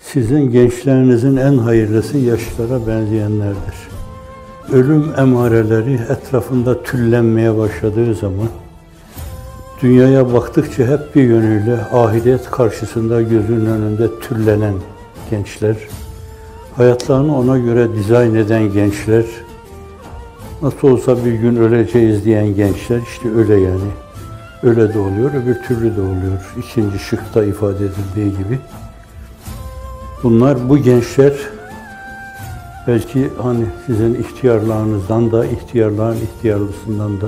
Sizin gençlerinizin en hayırlısı yaşlara benzeyenlerdir. Ölüm emareleri etrafında tüllenmeye başladığı zaman dünyaya baktıkça hep bir yönüyle ahiret karşısında gözünün önünde tüllenen gençler, hayatlarını ona göre dizayn eden gençler, nasıl olsa bir gün öleceğiz diyen gençler işte öyle yani. Öyle de oluyor, öbür türlü de oluyor. İkinci şıkta ifade edildiği gibi. Bunlar bu gençler belki hani sizin ihtiyarlarınızdan da, ihtiyarların ihtiyarlısından da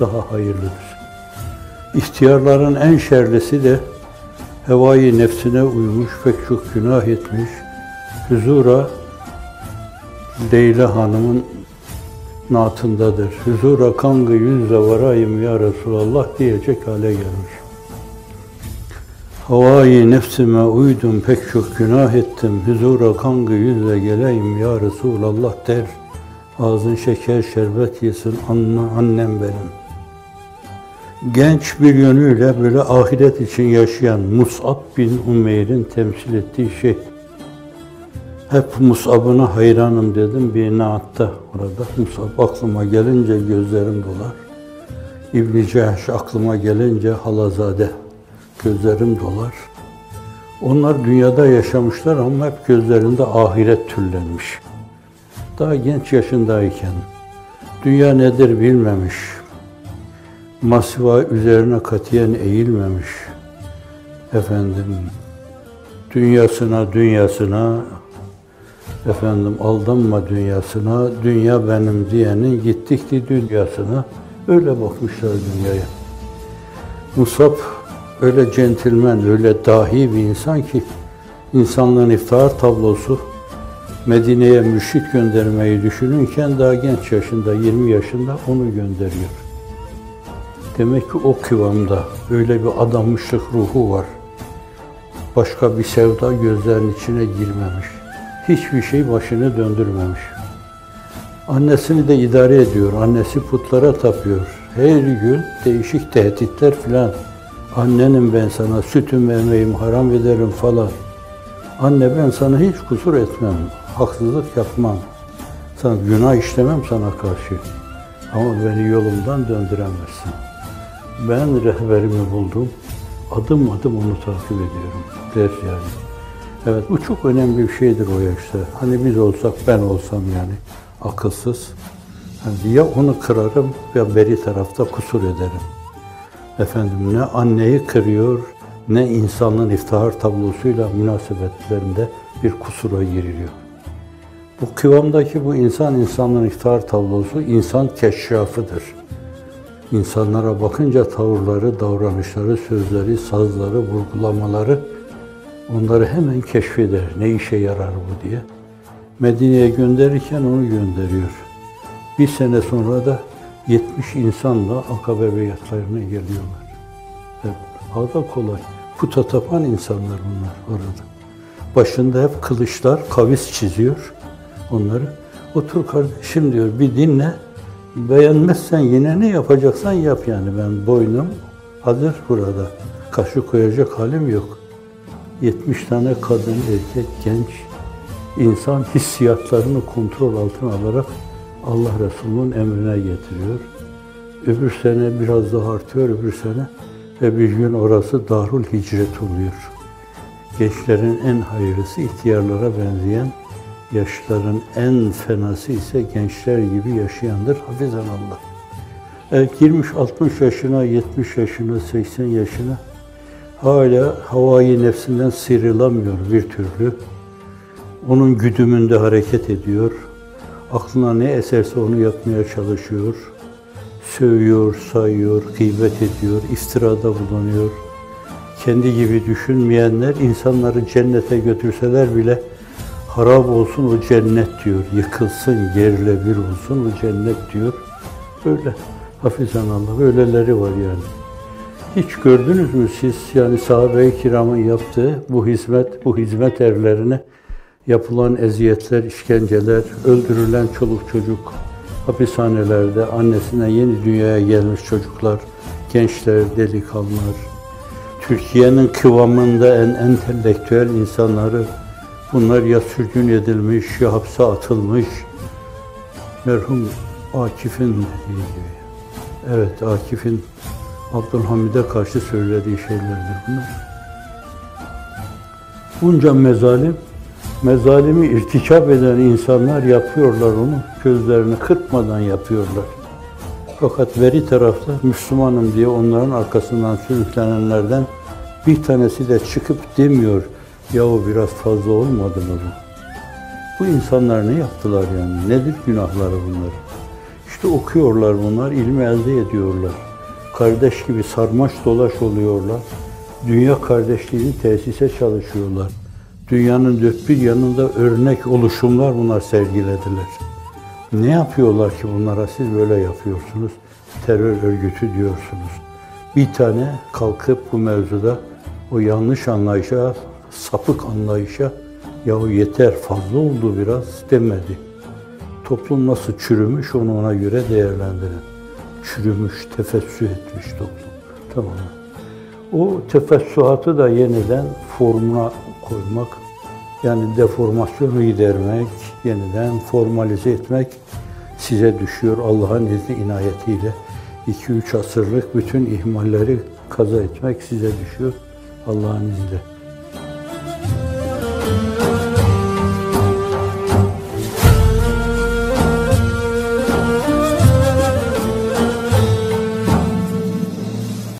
daha hayırlıdır. İhtiyarların en şerlisi de hevai nefsine uymuş, pek çok günah etmiş, huzura Leyla Hanım'ın naatındadır. Huzura kangı yüzle varayım ya Resulallah diyecek hale gelmiş. Havai nefsime uydum pek çok günah ettim. Huzura kangı yüzle geleyim ya Resulallah der. Ağzın şeker şerbet yesin anne, annem benim. Genç bir yönüyle böyle ahiret için yaşayan Mus'ab bin Umeyr'in temsil ettiği şey. Hep Mus'ab'ına hayranım dedim bir naatta orada. Mus'ab aklıma gelince gözlerim dolar. İbn-i Cehş aklıma gelince halazade gözlerim dolar. Onlar dünyada yaşamışlar ama hep gözlerinde ahiret türlenmiş. Daha genç yaşındayken dünya nedir bilmemiş. Masiva üzerine katiyen eğilmemiş. Efendim dünyasına dünyasına efendim aldanma dünyasına, dünya benim diyenin gittikti dünyasına. Öyle bakmışlar dünyaya. Musab öyle centilmen, öyle dahi bir insan ki insanlığın iftihar tablosu Medine'ye mürşit göndermeyi düşünürken daha genç yaşında, 20 yaşında onu gönderiyor. Demek ki o kıvamda öyle bir adanmışlık ruhu var. Başka bir sevda gözlerinin içine girmemiş. Hiçbir şey başını döndürmemiş. Annesini de idare ediyor. Annesi putlara tapıyor. Her gün değişik tehditler filan. Annenim ben sana, sütüm vermeyim, haram ederim falan. Anne ben sana hiç kusur etmem, haksızlık yapmam. Sana günah işlemem sana karşı. Ama beni yolumdan döndüremezsin. Ben rehberimi buldum. Adım adım onu takip ediyorum. Der yani. Evet bu çok önemli bir şeydir o yaşta. Hani biz olsak ben olsam yani akılsız. Yani ya onu kırarım ya beri tarafta kusur ederim. Efendim ne anneyi kırıyor ne insanlığın iftihar tablosuyla münasebetlerinde bir kusura giriliyor. Bu kıvamdaki bu insan insanlığın iftihar tablosu insan keşşafıdır. İnsanlara bakınca tavırları, davranışları, sözleri, sazları, vurgulamaları onları hemen keşfeder. Ne işe yarar bu diye. Medine'ye gönderirken onu gönderiyor. Bir sene sonra da 70 insanla Akabe beyatlarına geliyorlar. Daha da kolay. Puta tapan insanlar bunlar orada. Başında hep kılıçlar, kavis çiziyor onları. Otur kardeşim diyor, bir dinle. Beğenmezsen yine ne yapacaksan yap yani. Ben boynum hazır burada. Kaşı koyacak halim yok. 70 tane kadın, erkek, genç insan hissiyatlarını kontrol altına alarak Allah Resulü'nün emrine getiriyor. Öbür sene biraz daha artıyor, öbür sene ve bir gün orası Darul Hicret oluyor. Gençlerin en hayırlısı ihtiyarlara benzeyen, yaşların en fenası ise gençler gibi yaşayandır. Hafizan Allah. Evet, girmiş 60 yaşına, 70 yaşına, 80 yaşına hala havayı nefsinden sıyrılamıyor bir türlü. Onun güdümünde hareket ediyor. Aklına ne eserse onu yapmaya çalışıyor. Sövüyor, sayıyor, gıybet ediyor, iftirada bulunuyor. Kendi gibi düşünmeyenler insanları cennete götürseler bile harap olsun o cennet diyor. Yıkılsın, yerle bir olsun o cennet diyor. Böyle hafizan Allah, öyleleri var yani. Hiç gördünüz mü siz yani sahabe-i kiramın yaptığı bu hizmet, bu hizmet erlerine yapılan eziyetler, işkenceler, öldürülen çoluk çocuk, hapishanelerde annesine yeni dünyaya gelmiş çocuklar, gençler, delikanlılar, Türkiye'nin kıvamında en entelektüel insanları Bunlar ya sürgün edilmiş ya hapse atılmış. Merhum Akif'in gibi. Evet Akif'in Abdülhamid'e karşı söylediği şeylerdir bunlar. Bunca mezalim, mezalimi irtikap eden insanlar yapıyorlar onu. Gözlerini kırpmadan yapıyorlar. Fakat veri tarafta Müslümanım diye onların arkasından sürüklenenlerden bir tanesi de çıkıp demiyor. Yahu biraz fazla olmadı mı bu? Bu insanlar ne yaptılar yani? Nedir günahları bunlar? İşte okuyorlar bunlar, ilmi elde ediyorlar. Kardeş gibi sarmaş dolaş oluyorlar. Dünya kardeşliğini tesise çalışıyorlar. Dünyanın dört bir yanında örnek oluşumlar bunlar sergilediler. Ne yapıyorlar ki bunlara siz böyle yapıyorsunuz? Terör örgütü diyorsunuz. Bir tane kalkıp bu mevzuda o yanlış anlayışa, sapık anlayışa yahu yeter fazla oldu biraz demedi. Toplum nasıl çürümüş onu ona göre değerlendirin. Çürümüş, tefessüh etmiş toplum. Tamam mı? O tefessühatı da yeniden formuna koymak, yani deformasyonu gidermek, yeniden formalize etmek size düşüyor Allah'ın izni inayetiyle. 2-3 asırlık bütün ihmalleri kaza etmek size düşüyor Allah'ın izniyle.